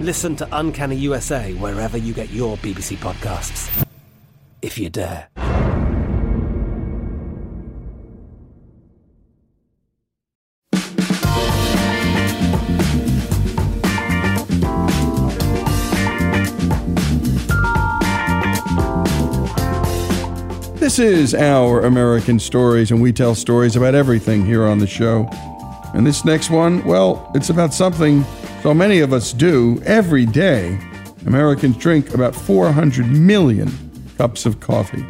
Listen to Uncanny USA wherever you get your BBC podcasts. If you dare. This is our American Stories, and we tell stories about everything here on the show. And this next one, well, it's about something so many of us do every day. Americans drink about 400 million cups of coffee.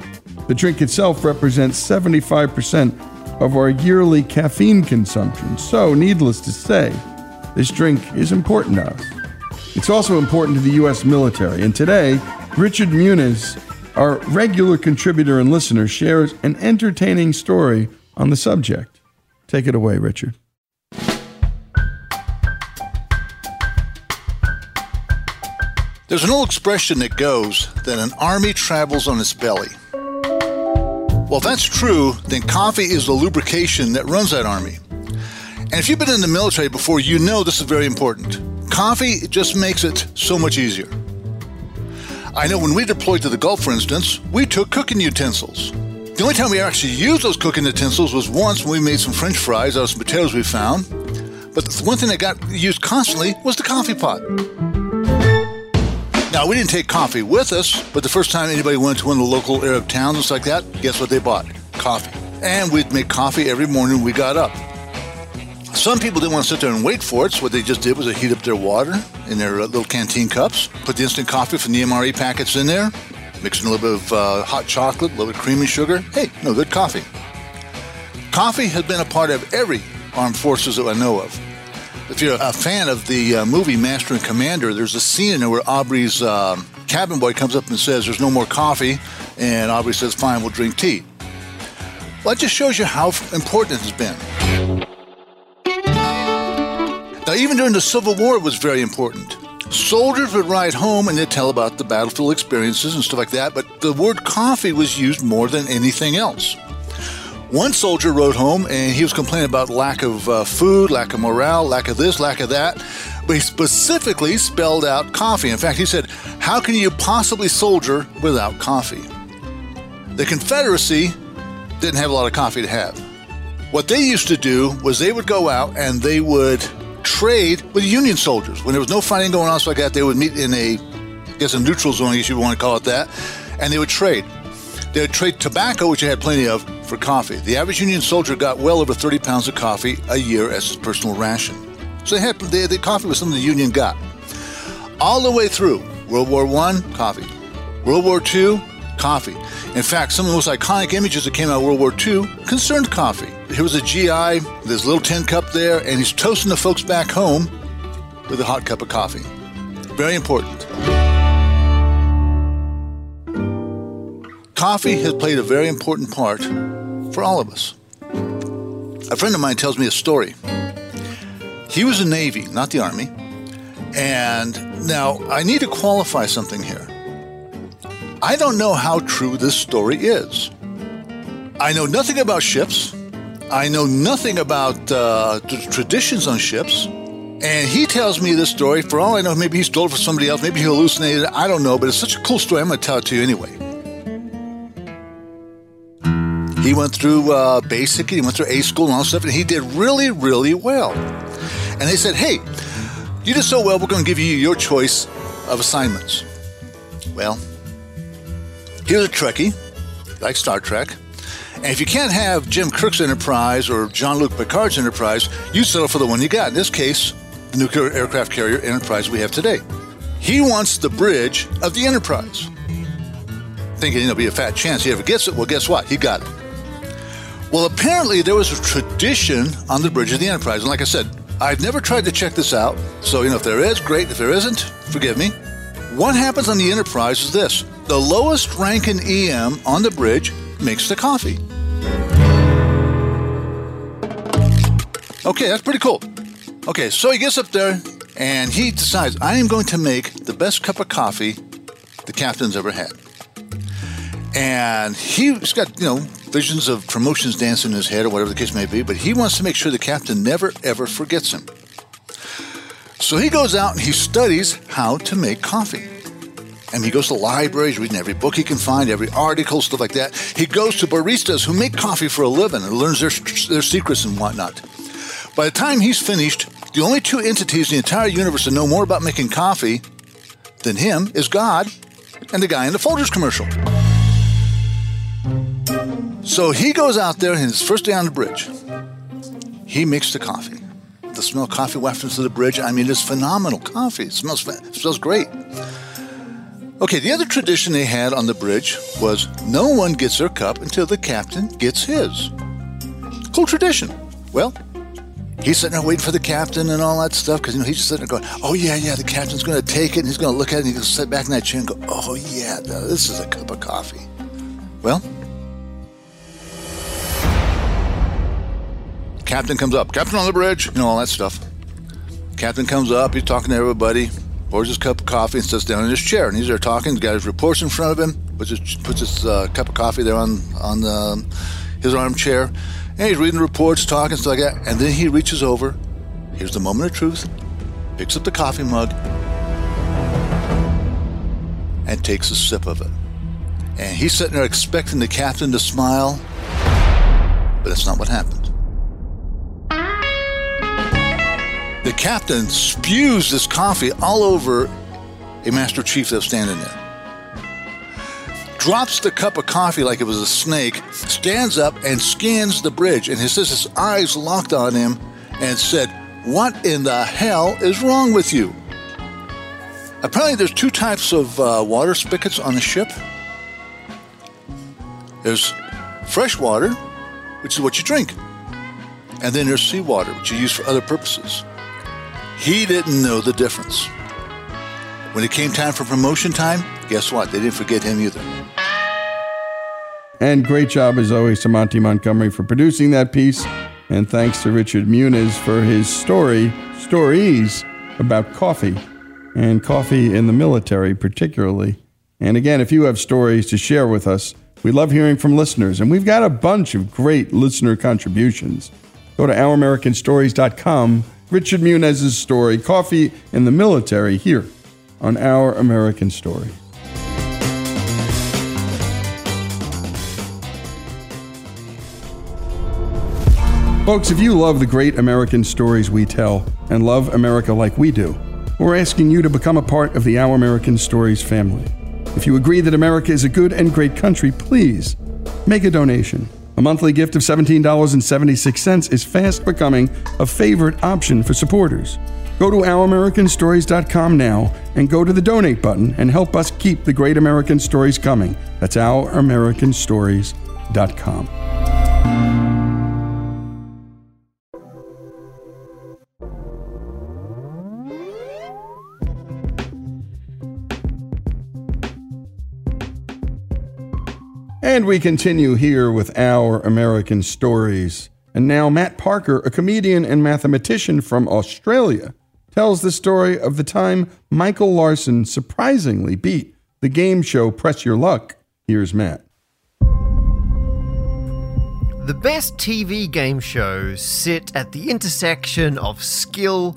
The drink itself represents 75% of our yearly caffeine consumption. So, needless to say, this drink is important to us. It's also important to the U.S. military. And today, Richard Muniz, our regular contributor and listener, shares an entertaining story on the subject. Take it away, Richard. There's an old expression that goes that an army travels on its belly. Well, if that's true, then coffee is the lubrication that runs that army. And if you've been in the military before, you know this is very important. Coffee just makes it so much easier. I know when we deployed to the Gulf, for instance, we took cooking utensils. The only time we actually used those cooking utensils was once when we made some french fries out of some potatoes we found. But the one thing that got used constantly was the coffee pot. Now, we didn't take coffee with us, but the first time anybody went to one of the local Arab towns, just like that, guess what they bought? Coffee. And we'd make coffee every morning we got up. Some people didn't want to sit there and wait for it, so what they just did was they heat up their water in their uh, little canteen cups, put the instant coffee from the MRE packets in there, mix in a little bit of uh, hot chocolate, a little bit of creamy sugar. Hey, no good coffee. Coffee has been a part of every armed forces that I know of. If you're a fan of the uh, movie Master and Commander, there's a scene in there where Aubrey's uh, cabin boy comes up and says, There's no more coffee. And Aubrey says, Fine, we'll drink tea. Well, that just shows you how important it has been. Now, even during the Civil War, it was very important. Soldiers would ride home and they'd tell about the battlefield experiences and stuff like that, but the word coffee was used more than anything else. One soldier rode home and he was complaining about lack of uh, food, lack of morale, lack of this, lack of that, but he specifically spelled out coffee. In fact, he said, How can you possibly soldier without coffee? The Confederacy didn't have a lot of coffee to have. What they used to do was they would go out and they would trade with Union soldiers. When there was no fighting going on, so like that, they would meet in a, I guess, a neutral zone, I guess you want to call it that, and they would trade. They would trade tobacco, which they had plenty of, for coffee. The average Union soldier got well over 30 pounds of coffee a year as his personal ration. So the coffee was something the Union got. All the way through World War I, coffee. World War II, coffee. In fact, some of the most iconic images that came out of World War II concerned coffee. Here was a GI, this little tin cup there, and he's toasting the folks back home with a hot cup of coffee. Very important. Coffee has played a very important part for all of us. A friend of mine tells me a story. He was in Navy, not the Army. And now I need to qualify something here. I don't know how true this story is. I know nothing about ships. I know nothing about uh, the traditions on ships. And he tells me this story. For all I know, maybe he stole it from somebody else. Maybe he hallucinated. I don't know. But it's such a cool story. I'm going to tell it to you anyway. He went through uh, basic, he went through A school and all that stuff, and he did really, really well. And they said, hey, you did so well, we're going to give you your choice of assignments. Well, here's a Trekkie, like Star Trek. And if you can't have Jim Kirk's Enterprise or Jean Luc Picard's Enterprise, you settle for the one you got. In this case, the nuclear aircraft carrier Enterprise we have today. He wants the bridge of the Enterprise. Thinking there'll be a fat chance he ever gets it. Well, guess what? He got it. Well, apparently there was a tradition on the bridge of the Enterprise. And like I said, I've never tried to check this out. So, you know, if there is, great. If there isn't, forgive me. What happens on the Enterprise is this the lowest ranking EM on the bridge makes the coffee. Okay, that's pretty cool. Okay, so he gets up there and he decides, I am going to make the best cup of coffee the captain's ever had. And he's got, you know, visions of promotions dancing in his head or whatever the case may be, but he wants to make sure the captain never, ever forgets him. So he goes out and he studies how to make coffee. And he goes to libraries, reading every book he can find, every article, stuff like that. He goes to baristas who make coffee for a living and learns their, their secrets and whatnot. By the time he's finished, the only two entities in the entire universe that know more about making coffee than him is God and the guy in the Folgers commercial. So he goes out there his first day on the bridge, he makes the coffee. The smell of coffee wafts to the bridge. I mean, it's phenomenal coffee. It smells, it smells great. Okay, the other tradition they had on the bridge was no one gets their cup until the captain gets his. Cool tradition. Well, he's sitting there waiting for the captain and all that stuff because you know he's just sitting there going, "Oh yeah, yeah, the captain's going to take it and he's going to look at it and he's going to sit back in that chair and go, "Oh yeah, this is a cup of coffee." Well, captain comes up, captain on the bridge, you know all that stuff. Captain comes up, he's talking to everybody pours his cup of coffee and sits down in his chair. And he's there talking. He's got his reports in front of him. Puts his, puts his uh, cup of coffee there on on the, his armchair, and he's reading the reports, talking stuff like that. And then he reaches over. Here's the moment of truth. Picks up the coffee mug and takes a sip of it. And he's sitting there expecting the captain to smile, but that's not what happened. Captain spews this coffee all over a master chief that's standing there. Drops the cup of coffee like it was a snake, stands up and scans the bridge, and his, his eyes locked on him and said, What in the hell is wrong with you? Apparently, there's two types of uh, water spigots on the ship. There's fresh water, which is what you drink, and then there's seawater, which you use for other purposes. He didn't know the difference. When it came time for promotion time, guess what? They didn't forget him either. And great job, as always, to Monty Montgomery for producing that piece. And thanks to Richard Muniz for his story, stories about coffee and coffee in the military, particularly. And again, if you have stories to share with us, we love hearing from listeners. And we've got a bunch of great listener contributions. Go to ouramericanstories.com. Richard Muniz's story, Coffee in the Military, here on Our American Story. Folks, if you love the great American stories we tell and love America like we do, we're asking you to become a part of the Our American Stories family. If you agree that America is a good and great country, please make a donation. A monthly gift of $17.76 is fast becoming a favorite option for supporters. Go to ouramericanstories.com now and go to the donate button and help us keep the great American stories coming. That's ouramericanstories.com. And we continue here with our American stories. And now, Matt Parker, a comedian and mathematician from Australia, tells the story of the time Michael Larson surprisingly beat the game show Press Your Luck. Here's Matt. The best TV game shows sit at the intersection of skill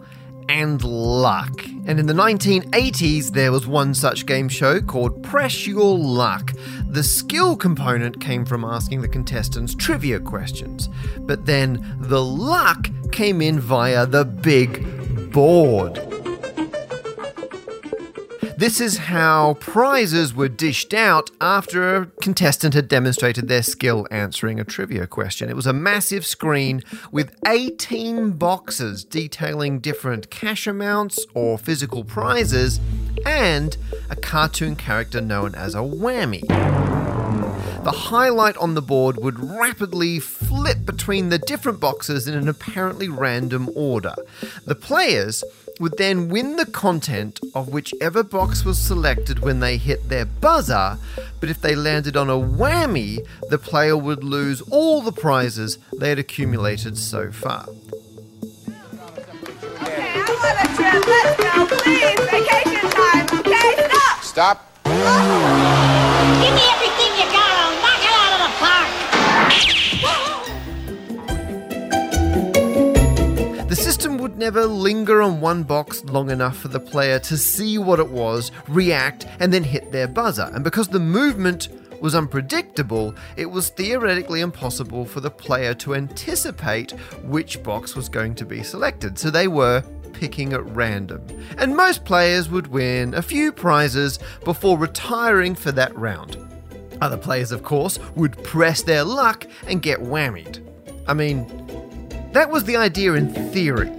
and luck. And in the 1980s, there was one such game show called Press Your Luck. The skill component came from asking the contestants trivia questions, but then the luck came in via the big board. This is how prizes were dished out after a contestant had demonstrated their skill answering a trivia question. It was a massive screen with 18 boxes detailing different cash amounts or physical prizes and a cartoon character known as a whammy. The highlight on the board would rapidly flip between the different boxes in an apparently random order. The players would then win the content of whichever box was selected when they hit their buzzer, but if they landed on a whammy, the player would lose all the prizes they had accumulated so far. Okay, I want a trip. Let's go, please. Vacation time. Okay, stop. Stop. Give never linger on one box long enough for the player to see what it was, react, and then hit their buzzer. And because the movement was unpredictable, it was theoretically impossible for the player to anticipate which box was going to be selected. So they were picking at random. And most players would win a few prizes before retiring for that round. Other players, of course, would press their luck and get whammied. I mean, that was the idea in theory.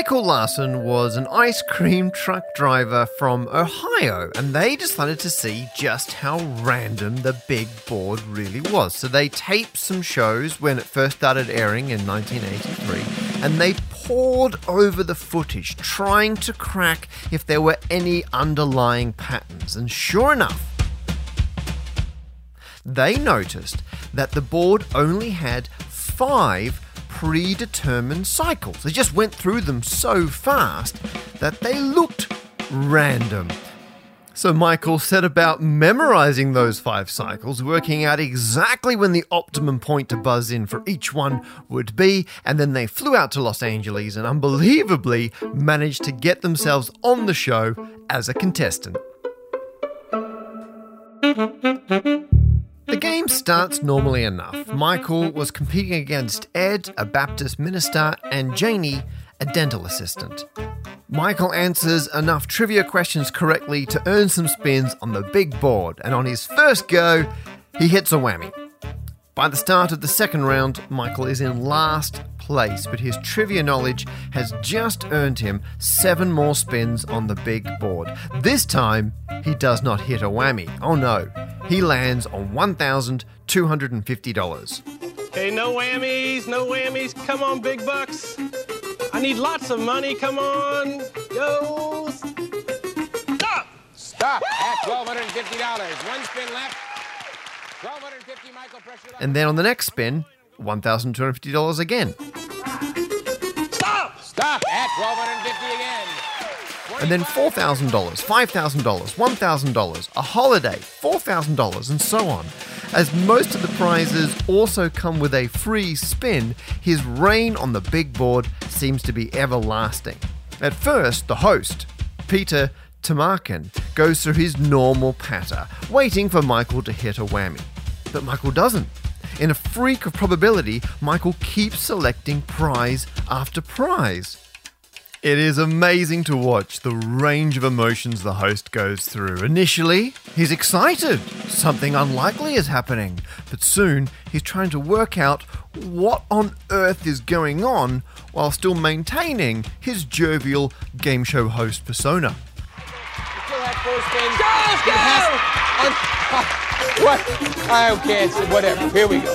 Michael Larson was an ice cream truck driver from Ohio, and they decided to see just how random the big board really was. So they taped some shows when it first started airing in 1983, and they pored over the footage, trying to crack if there were any underlying patterns. And sure enough, they noticed that the board only had five predetermined cycles. They just went through them so fast that they looked random. So Michael set about memorizing those five cycles, working out exactly when the optimum point to buzz in for each one would be, and then they flew out to Los Angeles and unbelievably managed to get themselves on the show as a contestant. The game starts normally enough. Michael was competing against Ed, a Baptist minister, and Janie, a dental assistant. Michael answers enough trivia questions correctly to earn some spins on the big board, and on his first go, he hits a whammy. By the start of the second round, Michael is in last place, but his trivia knowledge has just earned him seven more spins on the big board. This time, he does not hit a whammy. Oh no, he lands on $1,250. Hey, no whammies, no whammies. Come on, big bucks. I need lots of money. Come on. Go. Stop. Stop at $1,250. One spin left. 1250 Michael pressure. And then on the next spin, $1,250 again. Stop. Stop at 1,250 again. And then $4,000, $5,000, $1,000, a holiday, $4,000, and so on. As most of the prizes also come with a free spin, his reign on the big board seems to be everlasting. At first, the host, Peter Tomarken, goes through his normal patter, waiting for Michael to hit a whammy. But Michael doesn't. In a freak of probability, Michael keeps selecting prize after prize. It is amazing to watch the range of emotions the host goes through. Initially, he's excited. Something unlikely is happening. But soon, he's trying to work out what on earth is going on while still maintaining his jovial game show host persona. Still have four spins. Go, go! what? I don't care. It's whatever. Here we go.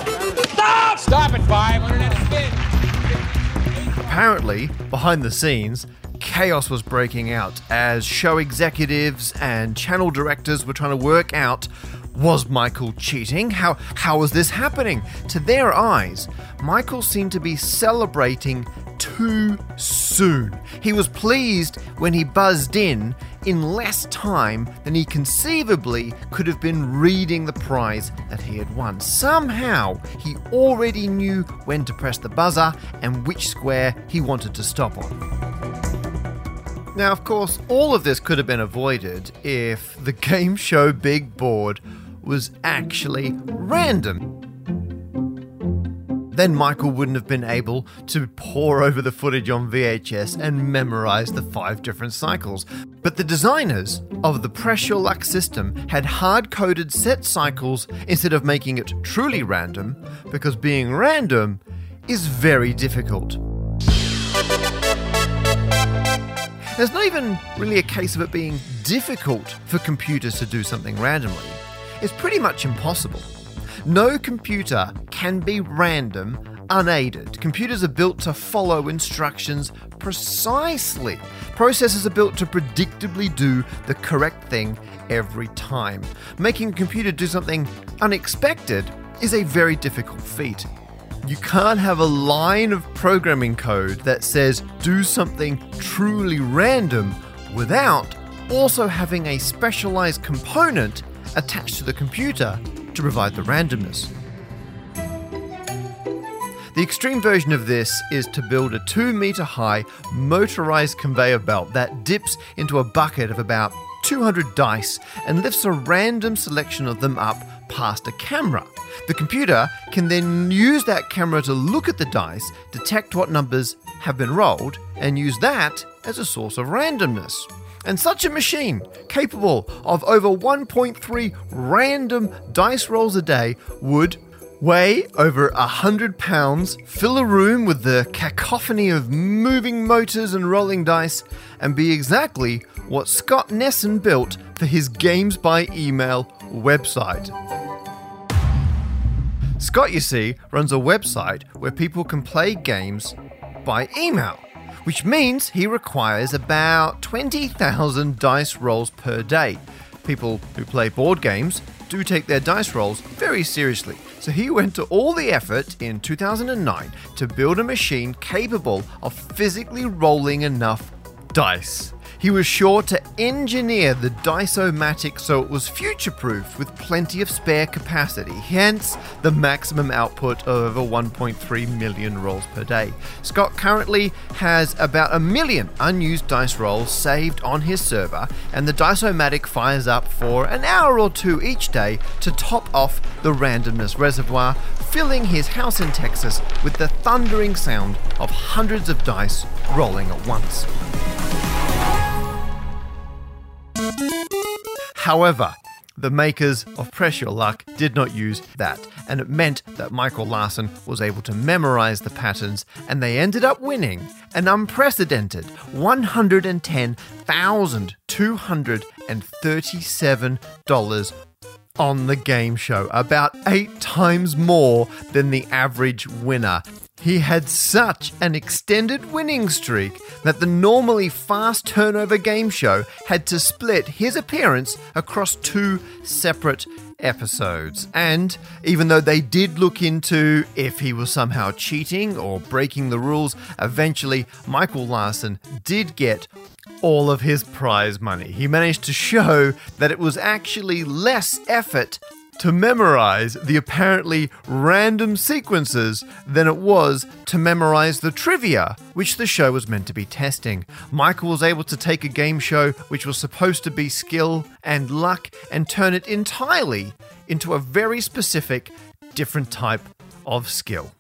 Stop! Stop at five. Under that spin. Apparently, behind the scenes, chaos was breaking out as show executives and channel directors were trying to work out was Michael cheating? How how was this happening? To their eyes, Michael seemed to be celebrating too soon. He was pleased when he buzzed in in less time than he conceivably could have been reading the prize that he had won. Somehow, he already knew when to press the buzzer and which square he wanted to stop on. Now, of course, all of this could have been avoided if the game show Big Board was actually random. Then Michael wouldn't have been able to pore over the footage on VHS and memorize the five different cycles. But the designers of the Press Your Luck system had hard coded set cycles instead of making it truly random, because being random is very difficult. There's not even really a case of it being difficult for computers to do something randomly. It's pretty much impossible. No computer can be random unaided. Computers are built to follow instructions precisely. Processors are built to predictably do the correct thing every time. Making a computer do something unexpected is a very difficult feat. You can't have a line of programming code that says do something truly random without also having a specialized component attached to the computer to provide the randomness. The extreme version of this is to build a 2 meter high motorized conveyor belt that dips into a bucket of about 200 dice and lifts a random selection of them up past a camera. The computer can then use that camera to look at the dice, detect what numbers have been rolled, and use that as a source of randomness. And such a machine, capable of over 1.3 random dice rolls a day, would weigh over 100 pounds, fill a room with the cacophony of moving motors and rolling dice, and be exactly what Scott Nesin built for his Games by Email website. Scott, you see, runs a website where people can play games by email, which means he requires about 20,000 dice rolls per day. People who play board games do take their dice rolls very seriously. So he went to all the effort in 2009 to build a machine capable of physically rolling enough dice. He was sure to engineer the Dice-O-Matic so it was future proof with plenty of spare capacity, hence the maximum output of over 1.3 million rolls per day. Scott currently has about a million unused dice rolls saved on his server, and the Dice-O-Matic fires up for an hour or two each day to top off the randomness reservoir, filling his house in Texas with the thundering sound of hundreds of dice rolling at once. However, the makers of Press Your Luck did not use that, and it meant that Michael Larson was able to memorize the patterns, and they ended up winning an unprecedented $110,237 on the game show, about eight times more than the average winner. He had such an extended winning streak that the normally fast turnover game show had to split his appearance across two separate episodes. And even though they did look into if he was somehow cheating or breaking the rules, eventually Michael Larson did get all of his prize money. He managed to show that it was actually less effort to memorize the apparently random sequences than it was to memorize the trivia, which the show was meant to be testing. Michael was able to take a game show which was supposed to be skill and luck and turn it entirely into a very specific, different type of skill.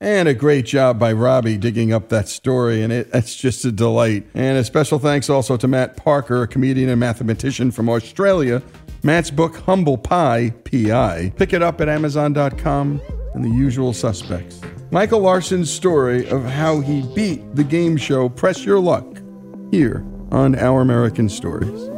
And a great job by Robbie digging up that story, and it, it's just a delight. And a special thanks also to Matt Parker, a comedian and mathematician from Australia. Matt's book, Humble Pie, P.I. Pick it up at Amazon.com and the usual suspects. Michael Larson's story of how he beat the game show Press Your Luck here on Our American Stories.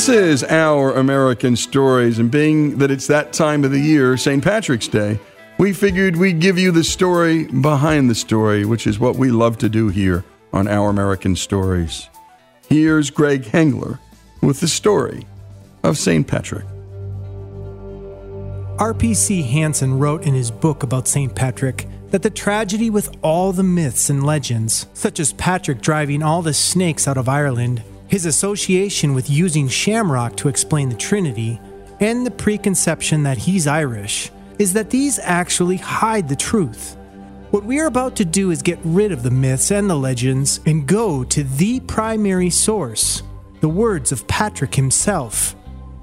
This is Our American Stories, and being that it's that time of the year, St. Patrick's Day, we figured we'd give you the story behind the story, which is what we love to do here on Our American Stories. Here's Greg Hengler with the story of St. Patrick. R.P.C. Hanson wrote in his book about St. Patrick that the tragedy with all the myths and legends, such as Patrick driving all the snakes out of Ireland, his association with using shamrock to explain the Trinity, and the preconception that he's Irish, is that these actually hide the truth. What we are about to do is get rid of the myths and the legends and go to the primary source, the words of Patrick himself.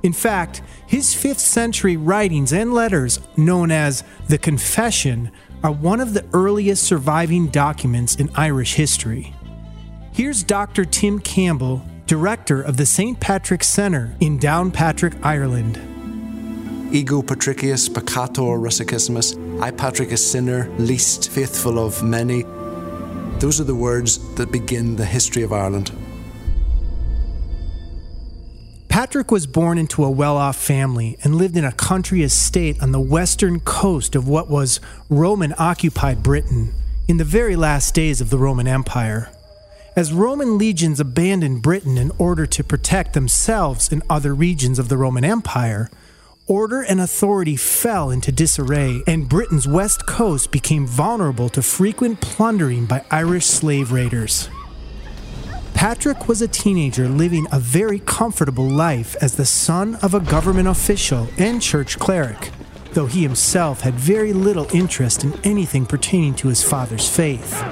In fact, his 5th century writings and letters, known as the Confession, are one of the earliest surviving documents in Irish history. Here's Dr. Tim Campbell, director of the St. Patrick's Centre in Downpatrick, Ireland. Ego patricius peccator rusticissimus, I Patrick a sinner, least faithful of many. Those are the words that begin the history of Ireland. Patrick was born into a well off family and lived in a country estate on the western coast of what was Roman occupied Britain in the very last days of the Roman Empire. As Roman legions abandoned Britain in order to protect themselves and other regions of the Roman Empire, order and authority fell into disarray, and Britain's west coast became vulnerable to frequent plundering by Irish slave raiders. Patrick was a teenager living a very comfortable life as the son of a government official and church cleric, though he himself had very little interest in anything pertaining to his father's faith.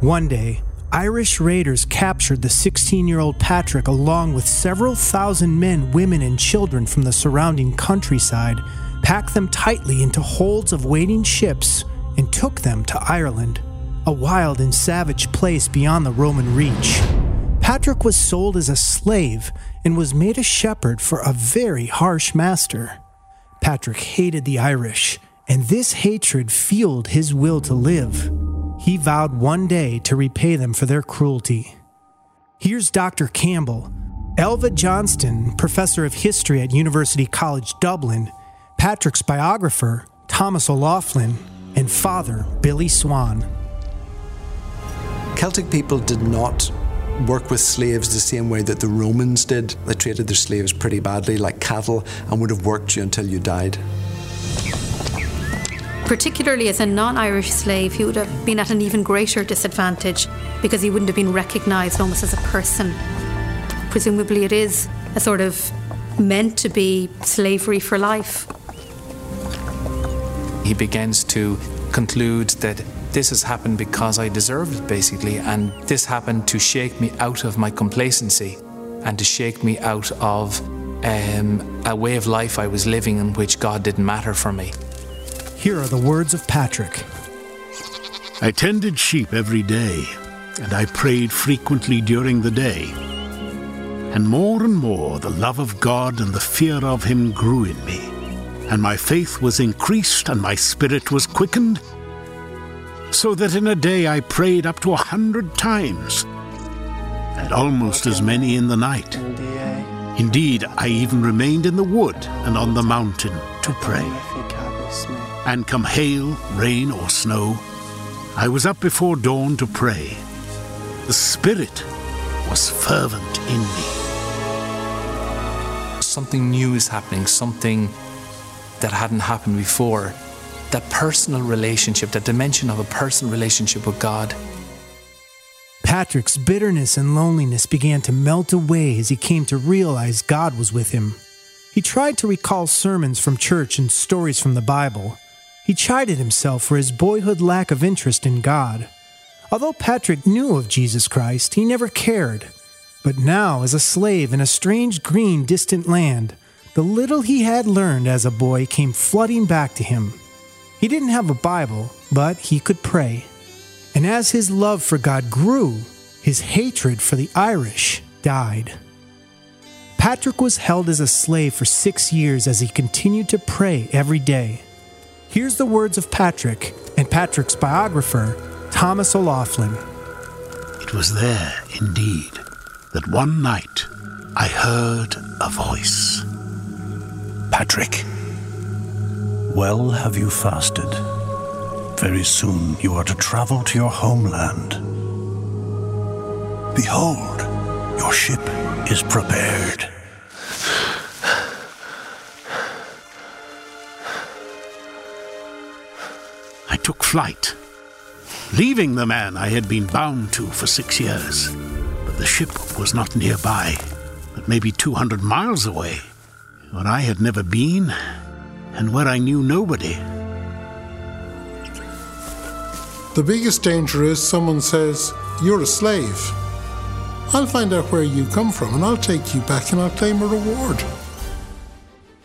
One day, Irish raiders captured the 16 year old Patrick along with several thousand men, women, and children from the surrounding countryside, packed them tightly into holds of waiting ships, and took them to Ireland a wild and savage place beyond the Roman reach. Patrick was sold as a slave and was made a shepherd for a very harsh master. Patrick hated the Irish, and this hatred fueled his will to live. He vowed one day to repay them for their cruelty. Here's Dr. Campbell, Elva Johnston, professor of history at University College Dublin, Patrick's biographer, Thomas O'Loughlin, and father, Billy Swan. Celtic people did not work with slaves the same way that the Romans did. They treated their slaves pretty badly, like cattle, and would have worked you until you died. Particularly as a non Irish slave, he would have been at an even greater disadvantage because he wouldn't have been recognised almost as a person. Presumably, it is a sort of meant to be slavery for life. He begins to conclude that this has happened because I deserved it, basically, and this happened to shake me out of my complacency and to shake me out of um, a way of life I was living in which God didn't matter for me. Here are the words of Patrick I tended sheep every day, and I prayed frequently during the day. And more and more the love of God and the fear of Him grew in me, and my faith was increased, and my spirit was quickened so that in a day I prayed up to a hundred times, and almost as many in the night. Indeed, I even remained in the wood and on the mountain to pray. And come hail, rain, or snow, I was up before dawn to pray. The Spirit was fervent in me. Something new is happening, something that hadn't happened before that personal relationship, that dimension of a personal relationship with God. Patrick's bitterness and loneliness began to melt away as he came to realize God was with him. He tried to recall sermons from church and stories from the Bible. He chided himself for his boyhood lack of interest in God. Although Patrick knew of Jesus Christ, he never cared. But now, as a slave in a strange, green, distant land, the little he had learned as a boy came flooding back to him. He didn't have a Bible, but he could pray. And as his love for God grew, his hatred for the Irish died. Patrick was held as a slave for six years as he continued to pray every day. Here's the words of Patrick and Patrick's biographer, Thomas O'Loughlin. It was there, indeed, that one night I heard a voice. Patrick, well have you fasted. Very soon you are to travel to your homeland. Behold, your ship is prepared. Took flight, leaving the man I had been bound to for six years. But the ship was not nearby, but maybe 200 miles away, where I had never been and where I knew nobody. The biggest danger is someone says, You're a slave. I'll find out where you come from and I'll take you back and I'll claim a reward.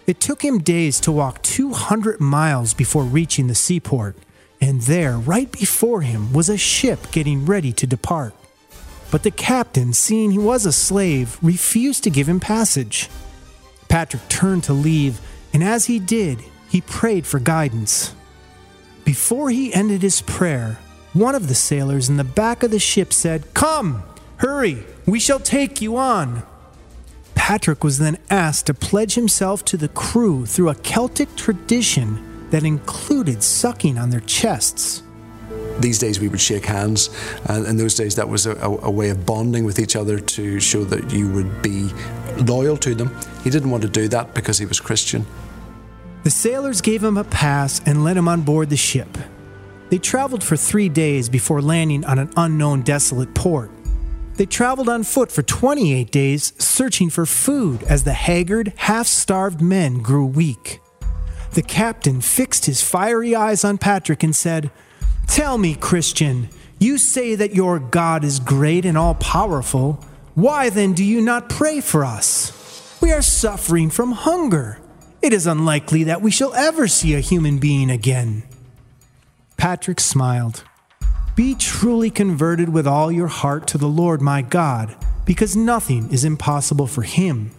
It took him days to walk 200 miles before reaching the seaport, and there, right before him, was a ship getting ready to depart. But the captain, seeing he was a slave, refused to give him passage. Patrick turned to leave, and as he did, he prayed for guidance. Before he ended his prayer, one of the sailors in the back of the ship said, Come, hurry, we shall take you on. Patrick was then asked to pledge himself to the crew through a Celtic tradition that included sucking on their chests. These days we would shake hands, and in those days that was a, a, way of bonding with each other to show that you would be loyal to them. He didn't want to do that because he was Christian. The sailors gave him a pass and let him on board the ship. They traveled for three days before landing on an unknown, desolate port. They traveled on foot for 28 days, searching for food as the haggard, half starved men grew weak. The captain fixed his fiery eyes on Patrick and said, Tell me, Christian, you say that your God is great and all powerful. Why then do you not pray for us? We are suffering from hunger. It is unlikely that we shall ever see a human being again. Patrick smiled. Be truly converted with all your heart to the Lord my God, because nothing is impossible for him.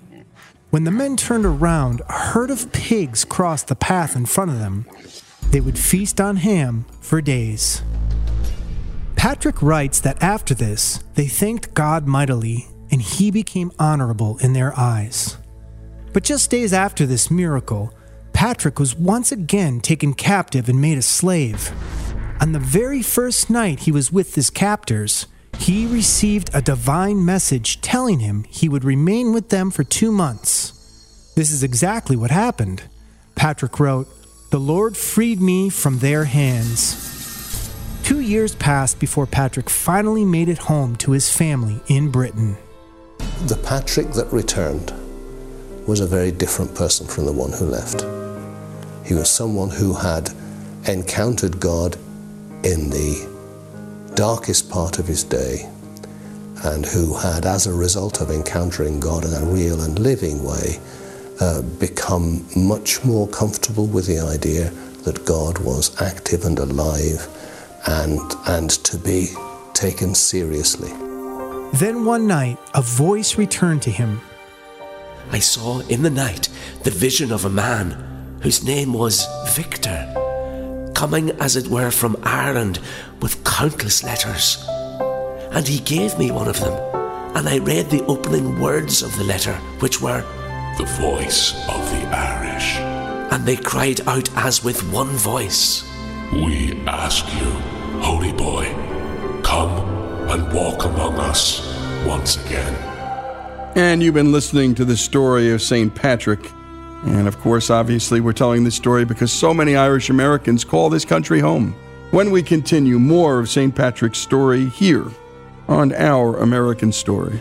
When the men turned around, a herd of pigs crossed the path in front of them. They would feast on ham for days. Patrick writes that after this, they thanked God mightily, and he became honorable in their eyes. But just days after this miracle, Patrick was once again taken captive and made a slave. On the very first night he was with his captors, he received a divine message telling him he would remain with them for two months. This is exactly what happened. Patrick wrote, The Lord freed me from their hands. Two years passed before Patrick finally made it home to his family in Britain. The Patrick that returned was a very different person from the one who left. He was someone who had encountered God in the darkest part of his day and who had, as a result of encountering God in a real and living way, uh, become much more comfortable with the idea that God was active and alive and, and to be taken seriously. Then one night, a voice returned to him. I saw in the night the vision of a man whose name was Victor, coming as it were from Ireland with countless letters. And he gave me one of them, and I read the opening words of the letter, which were The voice of the Irish. And they cried out as with one voice We ask you, holy boy, come and walk among us once again. And you've been listening to the story of St. Patrick. And of course, obviously, we're telling this story because so many Irish Americans call this country home. When we continue, more of St. Patrick's story here on Our American Stories.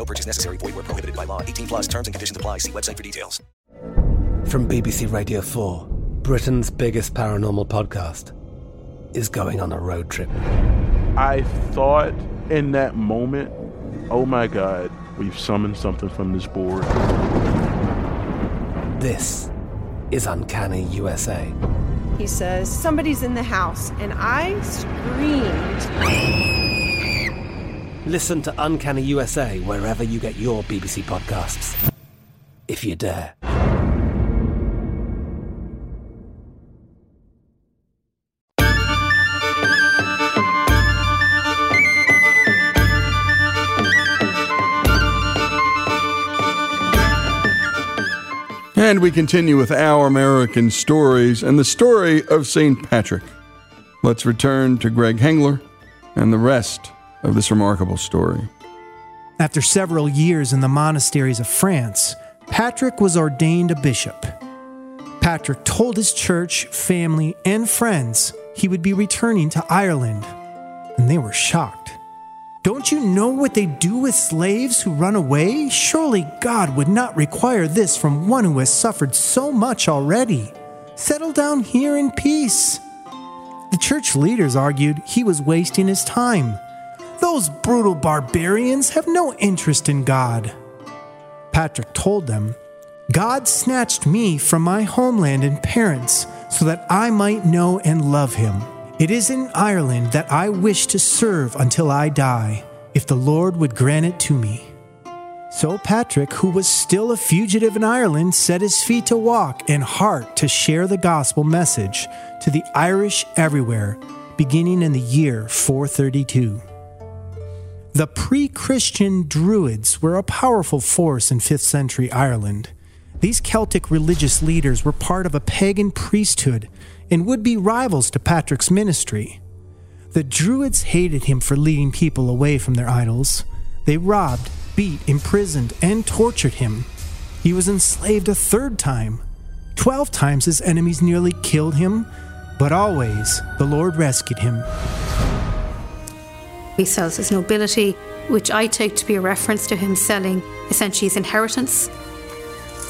No purchase necessary. Void where prohibited by law. 18 plus terms and conditions apply. See website for details. From BBC Radio 4, Britain's biggest paranormal podcast is going on a road trip. I thought in that moment, oh my God, we've summoned something from this board. This is Uncanny USA. He says, Somebody's in the house, and I screamed. Listen to Uncanny USA wherever you get your BBC podcasts, if you dare. And we continue with our American stories and the story of St. Patrick. Let's return to Greg Hengler and the rest of this remarkable story. After several years in the monasteries of France, Patrick was ordained a bishop. Patrick told his church, family, and friends he would be returning to Ireland, and they were shocked. Don't you know what they do with slaves who run away? Surely God would not require this from one who has suffered so much already. Settle down here in peace. The church leaders argued he was wasting his time. Those brutal barbarians have no interest in God. Patrick told them, God snatched me from my homeland and parents so that I might know and love him. It is in Ireland that I wish to serve until I die, if the Lord would grant it to me. So Patrick, who was still a fugitive in Ireland, set his feet to walk and heart to share the gospel message to the Irish everywhere, beginning in the year 432. The pre Christian Druids were a powerful force in 5th century Ireland. These Celtic religious leaders were part of a pagan priesthood and would be rivals to Patrick's ministry. The Druids hated him for leading people away from their idols. They robbed, beat, imprisoned, and tortured him. He was enslaved a third time. Twelve times his enemies nearly killed him, but always the Lord rescued him. He sells his nobility, which I take to be a reference to him selling essentially his inheritance.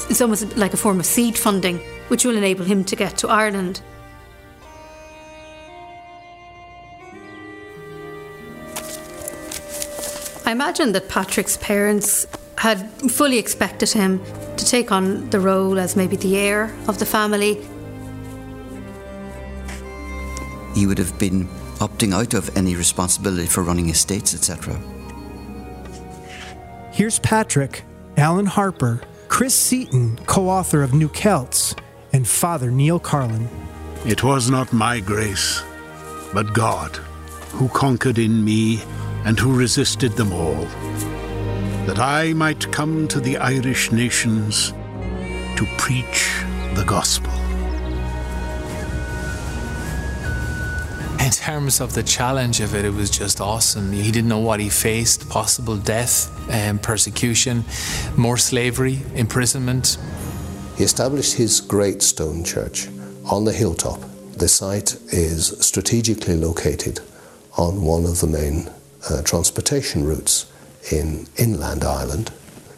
It's almost like a form of seed funding, which will enable him to get to Ireland. I imagine that Patrick's parents had fully expected him to take on the role as maybe the heir of the family. He would have been opting out of any responsibility for running estates, etc. Here's Patrick, Alan Harper, Chris Seaton, co author of New Celts, and Father Neil Carlin. It was not my grace, but God, who conquered in me and who resisted them all, that I might come to the Irish nations to preach the gospel. Terms of the challenge of it, it was just awesome. He didn't know what he faced possible death, um, persecution, more slavery, imprisonment. He established his great stone church on the hilltop. The site is strategically located on one of the main uh, transportation routes in inland Ireland.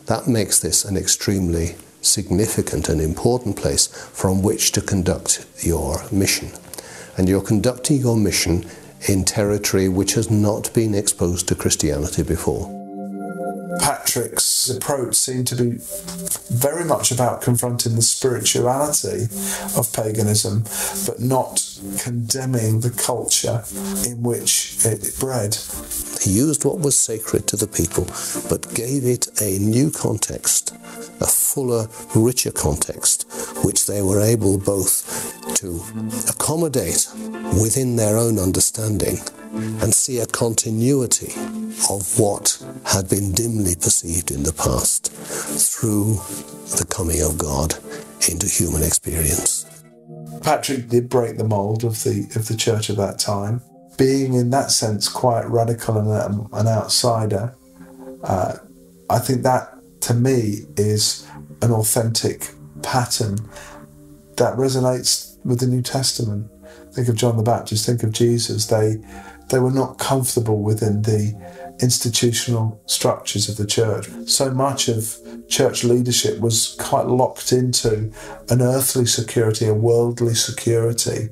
That makes this an extremely significant and important place from which to conduct your mission. And you're conducting your mission in territory which has not been exposed to Christianity before. Patrick's approach seemed to be very much about confronting the spirituality of paganism, but not condemning the culture in which it bred. He used what was sacred to the people, but gave it a new context, a fuller, richer context, which they were able both to accommodate within their own understanding and see a continuity of what had been dimly perceived in the past through the coming of God into human experience. Patrick did break the mold of the of the church of that time, being in that sense quite radical and um, an outsider. Uh, I think that to me is an authentic pattern that resonates with the New Testament. Think of John the Baptist, think of Jesus. They they were not comfortable within the institutional structures of the church. So much of church leadership was quite locked into an earthly security, a worldly security.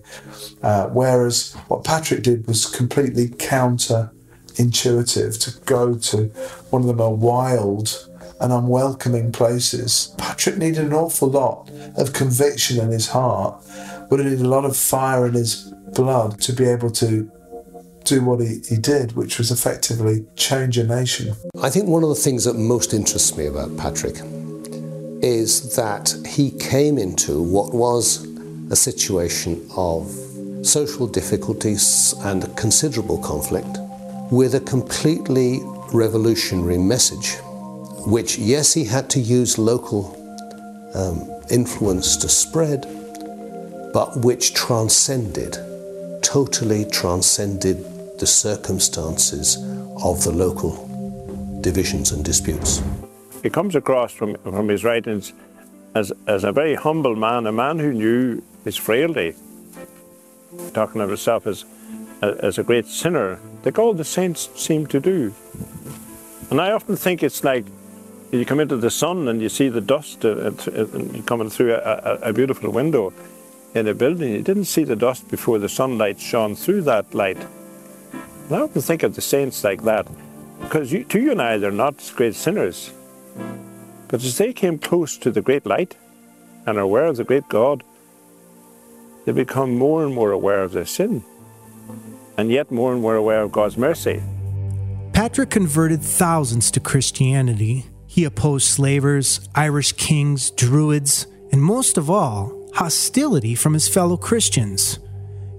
Uh, whereas what Patrick did was completely counter intuitive to go to one of the more wild and unwelcoming places. Patrick needed an awful lot of conviction in his heart, but he needed a lot of fire in his blood to be able to do what he, he did, which was effectively change a nation. I think one of the things that most interests me about Patrick is that he came into what was a situation of social difficulties and considerable conflict with a completely revolutionary message, which, yes, he had to use local um, influence to spread, but which transcended, totally transcended the circumstances of the local divisions and disputes. He comes across from, from his writings as, as a very humble man, a man who knew his frailty, talking of himself as, as a great sinner, like all the saints seem to do. And I often think it's like you come into the sun and you see the dust uh, coming through a, a beautiful window in a building. You didn't see the dust before the sunlight shone through that light. I often think of the saints like that, because you, to you and I, they're not great sinners. But as they came close to the great light and are aware of the great God, they become more and more aware of their sin, and yet more and more aware of God's mercy. Patrick converted thousands to Christianity. He opposed slavers, Irish kings, druids, and most of all, hostility from his fellow Christians.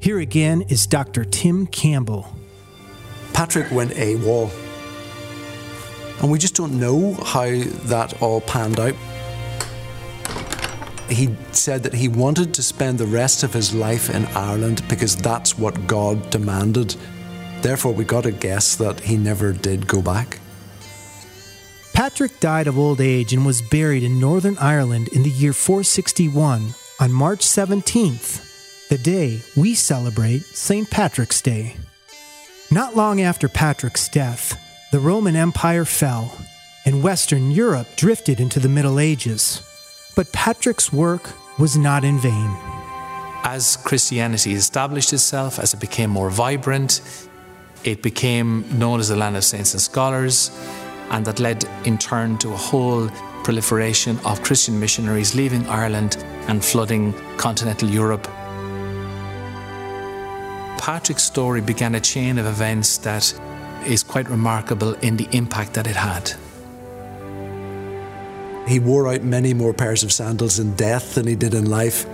Here again is Dr. Tim Campbell. Patrick went AWOL. And we just don't know how that all panned out. He said that he wanted to spend the rest of his life in Ireland because that's what God demanded. Therefore, we got to guess that he never did go back. Patrick died of old age and was buried in Northern Ireland in the year 461 on March 17th, the day we celebrate St. Patrick's Day. Not long after Patrick's death, the Roman Empire fell, and Western Europe drifted into the Middle Ages. But Patrick's work was not in vain. As Christianity established itself, as it became more vibrant, it became known as the land of saints and scholars, and that led in turn to a whole proliferation of Christian missionaries leaving Ireland and flooding continental Europe. Patrick's story began a chain of events that is quite remarkable in the impact that it had. He wore out many more pairs of sandals in death than he did in life.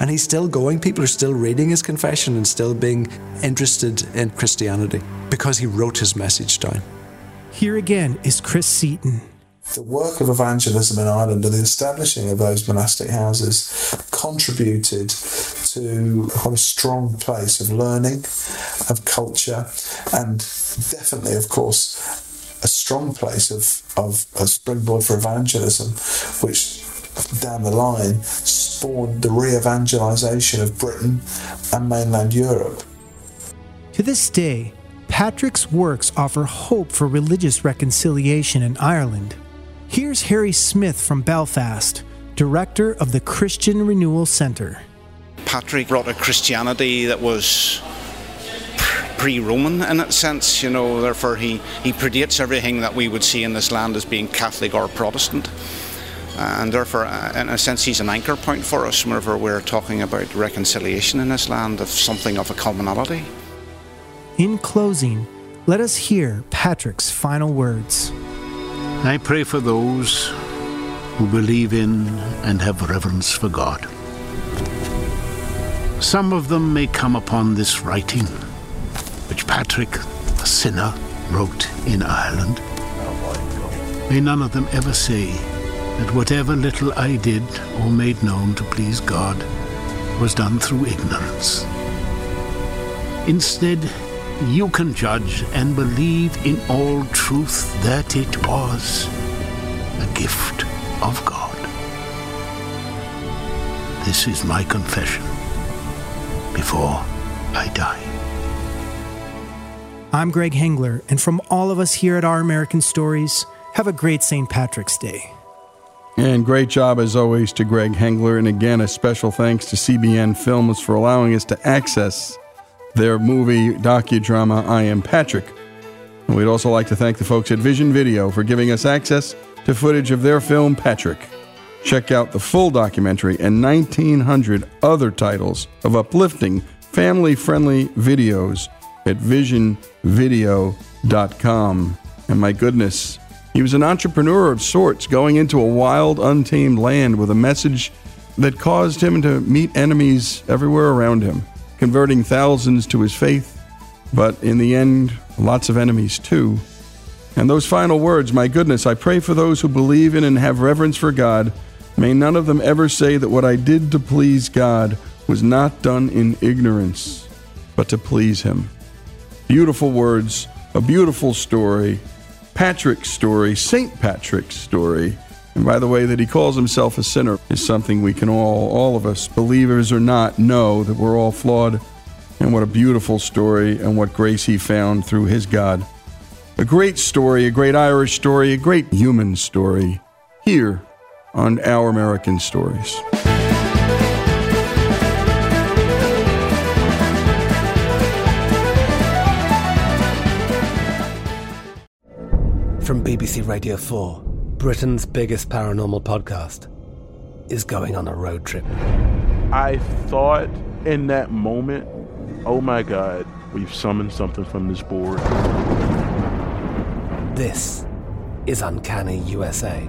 And he's still going. People are still reading his confession and still being interested in Christianity because he wrote his message down. Here again is Chris Seaton. The work of evangelism in Ireland and the establishing of those monastic houses contributed to a strong place of learning, of culture, and definitely, of course, a strong place of, of a springboard for evangelism, which down the line spawned the re evangelization of Britain and mainland Europe. To this day, Patrick's works offer hope for religious reconciliation in Ireland. Here's Harry Smith from Belfast, director of the Christian Renewal Centre. Patrick brought a Christianity that was pre-Roman in its sense, you know. Therefore, he he predates everything that we would see in this land as being Catholic or Protestant, and therefore, uh, in a sense, he's an anchor point for us whenever we're talking about reconciliation in this land of something of a commonality. In closing, let us hear Patrick's final words. I pray for those who believe in and have reverence for God. Some of them may come upon this writing, which Patrick, a sinner, wrote in Ireland. May none of them ever say that whatever little I did or made known to please God was done through ignorance. Instead, you can judge and believe in all truth that it was a gift of God. This is my confession before I die. I'm Greg Hengler, and from all of us here at Our American Stories, have a great St. Patrick's Day. And great job, as always, to Greg Hengler. And again, a special thanks to CBN Films for allowing us to access their movie docudrama, I Am Patrick. And we'd also like to thank the folks at Vision Video for giving us access to footage of their film, Patrick. Check out the full documentary and 1,900 other titles of uplifting, family friendly videos at visionvideo.com. And my goodness, he was an entrepreneur of sorts, going into a wild, untamed land with a message that caused him to meet enemies everywhere around him, converting thousands to his faith, but in the end, lots of enemies too. And those final words, my goodness, I pray for those who believe in and have reverence for God. May none of them ever say that what I did to please God was not done in ignorance, but to please Him. Beautiful words, a beautiful story, Patrick's story, St. Patrick's story. And by the way, that he calls himself a sinner is something we can all, all of us, believers or not, know that we're all flawed. And what a beautiful story and what grace he found through his God. A great story, a great Irish story, a great human story here on Our American Stories. From BBC Radio 4, Britain's biggest paranormal podcast is going on a road trip. I thought in that moment, oh my God, we've summoned something from this board. This is Uncanny USA.